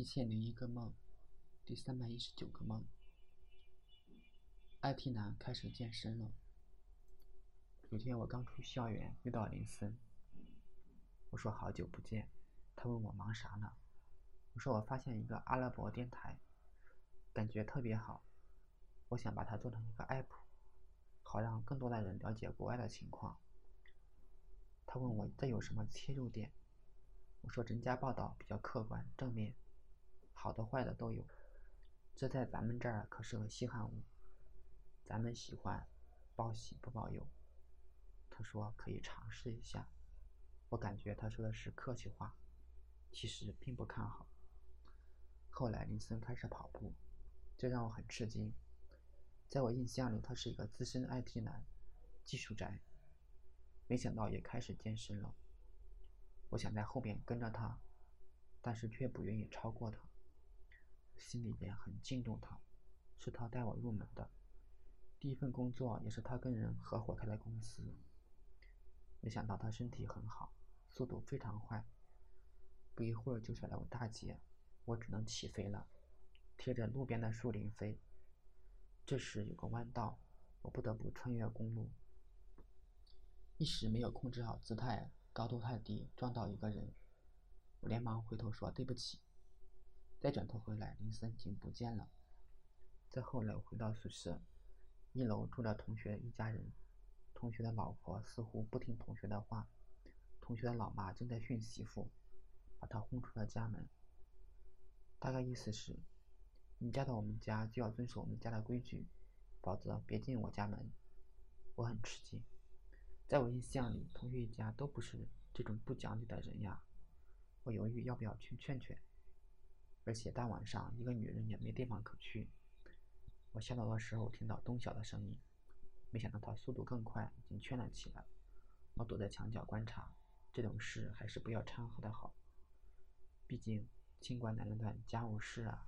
一千零一个梦，第三百一十九个梦。IT 男开始健身了。有天我刚出校园，遇到林森，我说好久不见，他问我忙啥呢？我说我发现一个阿拉伯电台，感觉特别好，我想把它做成一个 app，好让更多的人了解国外的情况。他问我这有什么切入点？我说人家报道比较客观正面。好的坏的都有，这在咱们这儿可是个稀罕物。咱们喜欢报喜不报忧。他说可以尝试一下，我感觉他说的是客气话，其实并不看好。后来林森开始跑步，这让我很吃惊。在我印象里，他是一个资深 IT 男，技术宅，没想到也开始健身了。我想在后面跟着他，但是却不愿意超过他。心里边很敬重他，是他带我入门的，第一份工作也是他跟人合伙开的公司。没想到他身体很好，速度非常快，不一会儿就甩了我大截，我只能起飞了，贴着路边的树林飞。这时有个弯道，我不得不穿越公路，一时没有控制好姿态，高度太低，撞到一个人，我连忙回头说对不起。再转头回来，林森已经不见了。再后来，我回到宿舍，一楼住着同学一家人。同学的老婆似乎不听同学的话，同学的老妈正在训媳妇，把他轰出了家门。大概意思是，你嫁到我们家就要遵守我们家的规矩，否则别进我家门。我很吃惊，在我印象里，同学一家都不是这种不讲理的人呀。我犹豫要不要去劝劝。而且大晚上，一个女人也没地方可去。我下楼的时候听到东晓的声音，没想到他速度更快，已经圈了起来。我躲在墙角观察，这种事还是不要掺和的好。毕竟清官难断家务事啊。